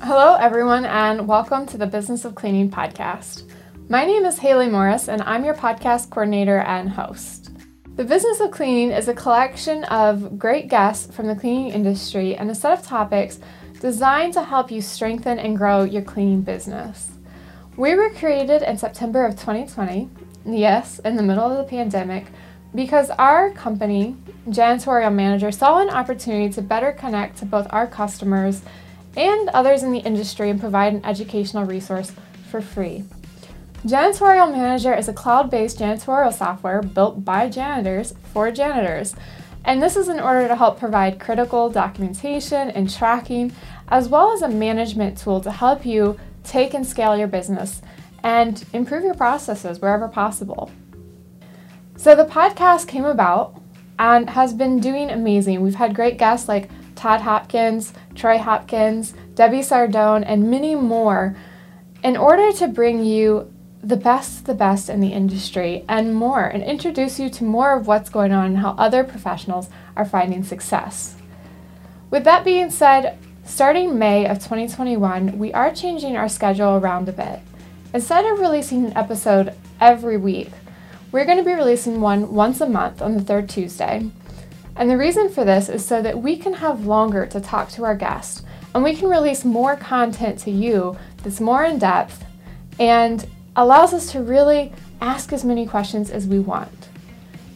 Hello, everyone, and welcome to the Business of Cleaning podcast. My name is Haley Morris, and I'm your podcast coordinator and host. The Business of Cleaning is a collection of great guests from the cleaning industry and a set of topics designed to help you strengthen and grow your cleaning business. We were created in September of 2020, yes, in the middle of the pandemic, because our company, Janitorial Manager, saw an opportunity to better connect to both our customers and others in the industry and provide an educational resource for free. Janitorial Manager is a cloud based janitorial software built by janitors for janitors. And this is in order to help provide critical documentation and tracking, as well as a management tool to help you take and scale your business and improve your processes wherever possible. So, the podcast came about and has been doing amazing. We've had great guests like Todd Hopkins, Troy Hopkins, Debbie Sardone, and many more in order to bring you the best, the best in the industry and more, and introduce you to more of what's going on and how other professionals are finding success. With that being said, starting May of 2021, we are changing our schedule around a bit. Instead of releasing an episode every week, we're going to be releasing one once a month on the third Tuesday. And the reason for this is so that we can have longer to talk to our guests and we can release more content to you that's more in depth and allows us to really ask as many questions as we want.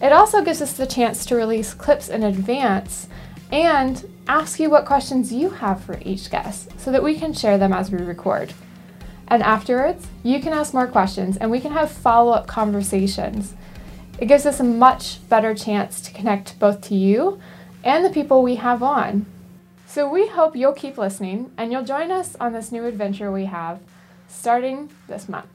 It also gives us the chance to release clips in advance and ask you what questions you have for each guest so that we can share them as we record. And afterwards, you can ask more questions and we can have follow up conversations it gives us a much better chance to connect both to you and the people we have on. So we hope you'll keep listening and you'll join us on this new adventure we have starting this month.